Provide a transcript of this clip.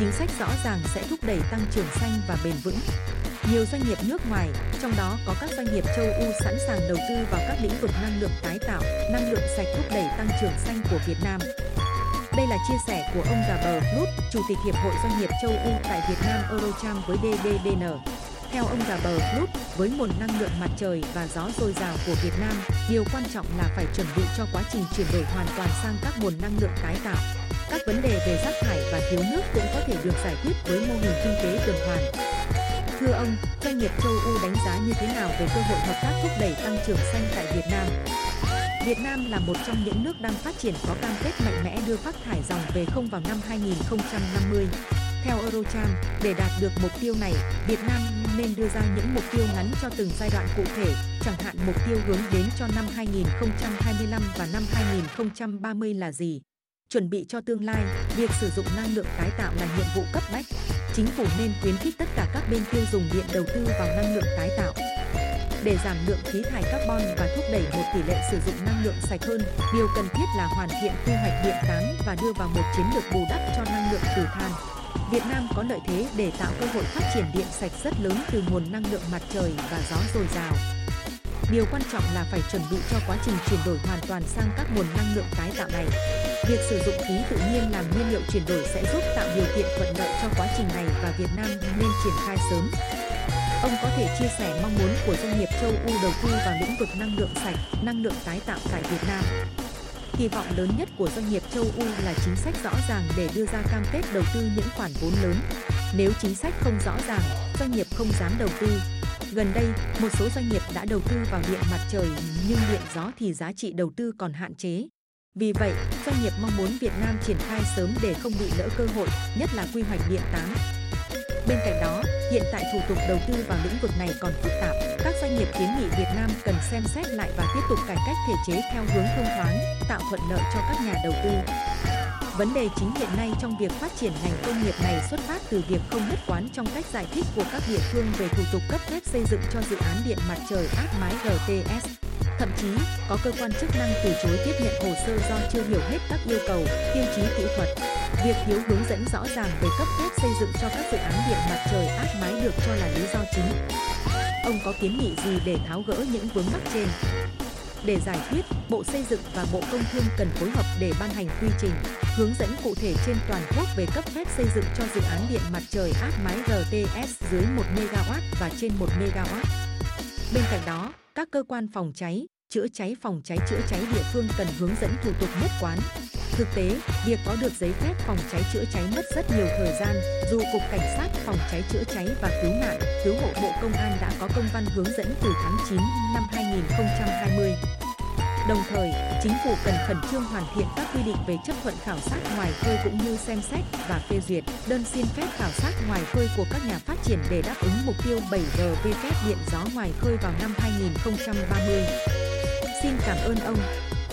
Chính sách rõ ràng sẽ thúc đẩy tăng trưởng xanh và bền vững. Nhiều doanh nghiệp nước ngoài, trong đó có các doanh nghiệp châu Âu sẵn sàng đầu tư vào các lĩnh vực năng lượng tái tạo, năng lượng sạch thúc đẩy tăng trưởng xanh của Việt Nam. Đây là chia sẻ của ông Gaber Blut, Chủ tịch Hiệp hội Doanh nghiệp châu Âu tại Việt Nam Eurocharm với DDDN. Theo ông Gaber Blut, với nguồn năng lượng mặt trời và gió dồi dào của Việt Nam, điều quan trọng là phải chuẩn bị cho quá trình chuyển đổi hoàn toàn sang các nguồn năng lượng tái tạo. Các vấn đề về rác thải và thiếu nước cũng có thể được giải quyết với mô hình kinh tế tuần hoàn. Thưa ông, doanh nghiệp châu Âu đánh giá như thế nào về cơ hội hợp tác thúc đẩy tăng trưởng xanh tại Việt Nam? Việt Nam là một trong những nước đang phát triển có cam kết mạnh mẽ đưa phát thải dòng về không vào năm 2050. Theo Eurocharm, để đạt được mục tiêu này, Việt Nam nên đưa ra những mục tiêu ngắn cho từng giai đoạn cụ thể, chẳng hạn mục tiêu hướng đến cho năm 2025 và năm 2030 là gì. Chuẩn bị cho tương lai, việc sử dụng năng lượng tái tạo là nhiệm vụ cấp bách. Chính phủ nên khuyến khích tất cả các bên tiêu dùng điện đầu tư vào năng lượng tái tạo. Để giảm lượng khí thải carbon và thúc đẩy một tỷ lệ sử dụng năng lượng sạch hơn, điều cần thiết là hoàn thiện quy hoạch điện tán và đưa vào một chiến lược bù đắp cho năng lượng từ than. Việt Nam có lợi thế để tạo cơ hội phát triển điện sạch rất lớn từ nguồn năng lượng mặt trời và gió dồi dào. Điều quan trọng là phải chuẩn bị cho quá trình chuyển đổi hoàn toàn sang các nguồn năng lượng tái tạo này. Việc sử dụng khí tự nhiên làm nhiên liệu chuyển đổi sẽ giúp tạo điều kiện thuận lợi cho quá trình này và Việt Nam nên triển khai sớm. Ông có thể chia sẻ mong muốn của doanh nghiệp châu Âu đầu tư vào lĩnh vực năng lượng sạch, năng lượng tái tạo tại Việt Nam. Kỳ vọng lớn nhất của doanh nghiệp châu Âu là chính sách rõ ràng để đưa ra cam kết đầu tư những khoản vốn lớn. Nếu chính sách không rõ ràng, doanh nghiệp không dám đầu tư. Gần đây, một số doanh nghiệp đã đầu tư vào điện mặt trời nhưng điện gió thì giá trị đầu tư còn hạn chế. Vì vậy, doanh nghiệp mong muốn Việt Nam triển khai sớm để không bị lỡ cơ hội, nhất là quy hoạch điện 8. Bên cạnh đó, hiện tại thủ tục đầu tư vào lĩnh vực này còn phức tạp. Các doanh nghiệp kiến nghị Việt Nam cần xem xét lại và tiếp tục cải cách thể chế theo hướng thông thoáng, tạo thuận lợi cho các nhà đầu tư. Vấn đề chính hiện nay trong việc phát triển ngành công nghiệp này xuất phát từ việc không nhất quán trong cách giải thích của các địa phương về thủ tục cấp phép xây dựng cho dự án điện mặt trời áp mái GTS. Thậm chí, có cơ quan chức năng từ chối tiếp nhận hồ sơ do chưa hiểu hết các yêu cầu, tiêu chí kỹ thuật. Việc thiếu hướng dẫn rõ ràng về cấp phép xây dựng cho các dự án điện mặt trời áp mái được cho là lý do chính. Ông có kiến nghị gì để tháo gỡ những vướng mắc trên? Để giải quyết, Bộ Xây dựng và Bộ Công Thương cần phối hợp để ban hành quy trình, hướng dẫn cụ thể trên toàn quốc về cấp phép xây dựng cho dự án điện mặt trời áp mái RTS dưới 1 MW và trên 1 MW. Bên cạnh đó, các cơ quan phòng cháy, chữa cháy phòng cháy chữa cháy địa phương cần hướng dẫn thủ tục nhất quán. Thực tế, việc có được giấy phép phòng cháy chữa cháy mất rất nhiều thời gian, dù Cục Cảnh sát phòng cháy chữa cháy và cứu nạn, cứu hộ Bộ Công an đã có công văn hướng dẫn từ tháng 9 năm 2020. Đồng thời, chính phủ cần khẩn trương hoàn thiện các quy định về chấp thuận khảo sát ngoài khơi cũng như xem xét và phê duyệt đơn xin phép khảo sát ngoài khơi của các nhà phát triển để đáp ứng mục tiêu 7G về phép điện gió ngoài khơi vào năm 2030. Xin cảm ơn ông.